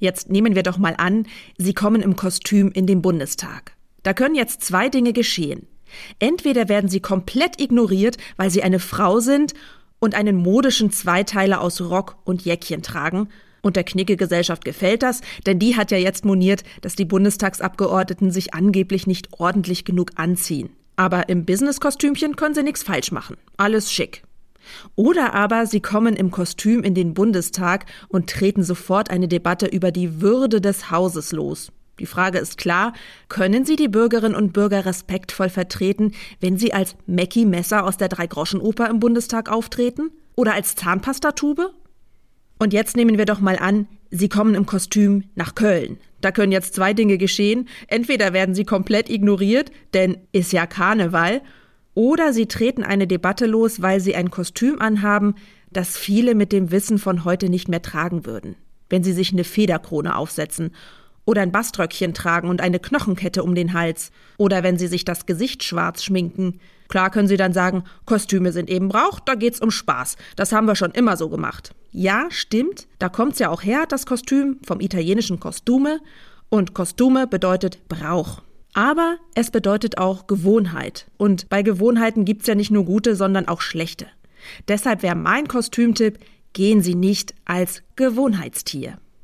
Jetzt nehmen wir doch mal an, Sie kommen im Kostüm in den Bundestag. Da können jetzt zwei Dinge geschehen. Entweder werden Sie komplett ignoriert, weil Sie eine Frau sind und einen modischen Zweiteiler aus Rock und Jäckchen tragen, und der Knicke-Gesellschaft gefällt das, denn die hat ja jetzt moniert, dass die Bundestagsabgeordneten sich angeblich nicht ordentlich genug anziehen. Aber im Business-Kostümchen können sie nichts falsch machen. Alles schick. Oder aber sie kommen im Kostüm in den Bundestag und treten sofort eine Debatte über die Würde des Hauses los. Die Frage ist klar, können Sie die Bürgerinnen und Bürger respektvoll vertreten, wenn Sie als Mackie Messer aus der Dreigroschenoper im Bundestag auftreten? Oder als Zahnpastatube? Und jetzt nehmen wir doch mal an, Sie kommen im Kostüm nach Köln. Da können jetzt zwei Dinge geschehen. Entweder werden Sie komplett ignoriert, denn ist ja Karneval, oder sie treten eine Debatte los, weil sie ein Kostüm anhaben, das viele mit dem Wissen von heute nicht mehr tragen würden. Wenn sie sich eine Federkrone aufsetzen oder ein Baströckchen tragen und eine Knochenkette um den Hals oder wenn sie sich das Gesicht schwarz schminken. Klar können sie dann sagen, Kostüme sind eben Brauch, da geht's um Spaß. Das haben wir schon immer so gemacht. Ja, stimmt, da kommt's ja auch her, das Kostüm vom italienischen Kostume und Kostüme bedeutet Brauch. Aber es bedeutet auch Gewohnheit. Und bei Gewohnheiten gibt's ja nicht nur gute, sondern auch schlechte. Deshalb wäre mein Kostümtipp, gehen Sie nicht als Gewohnheitstier.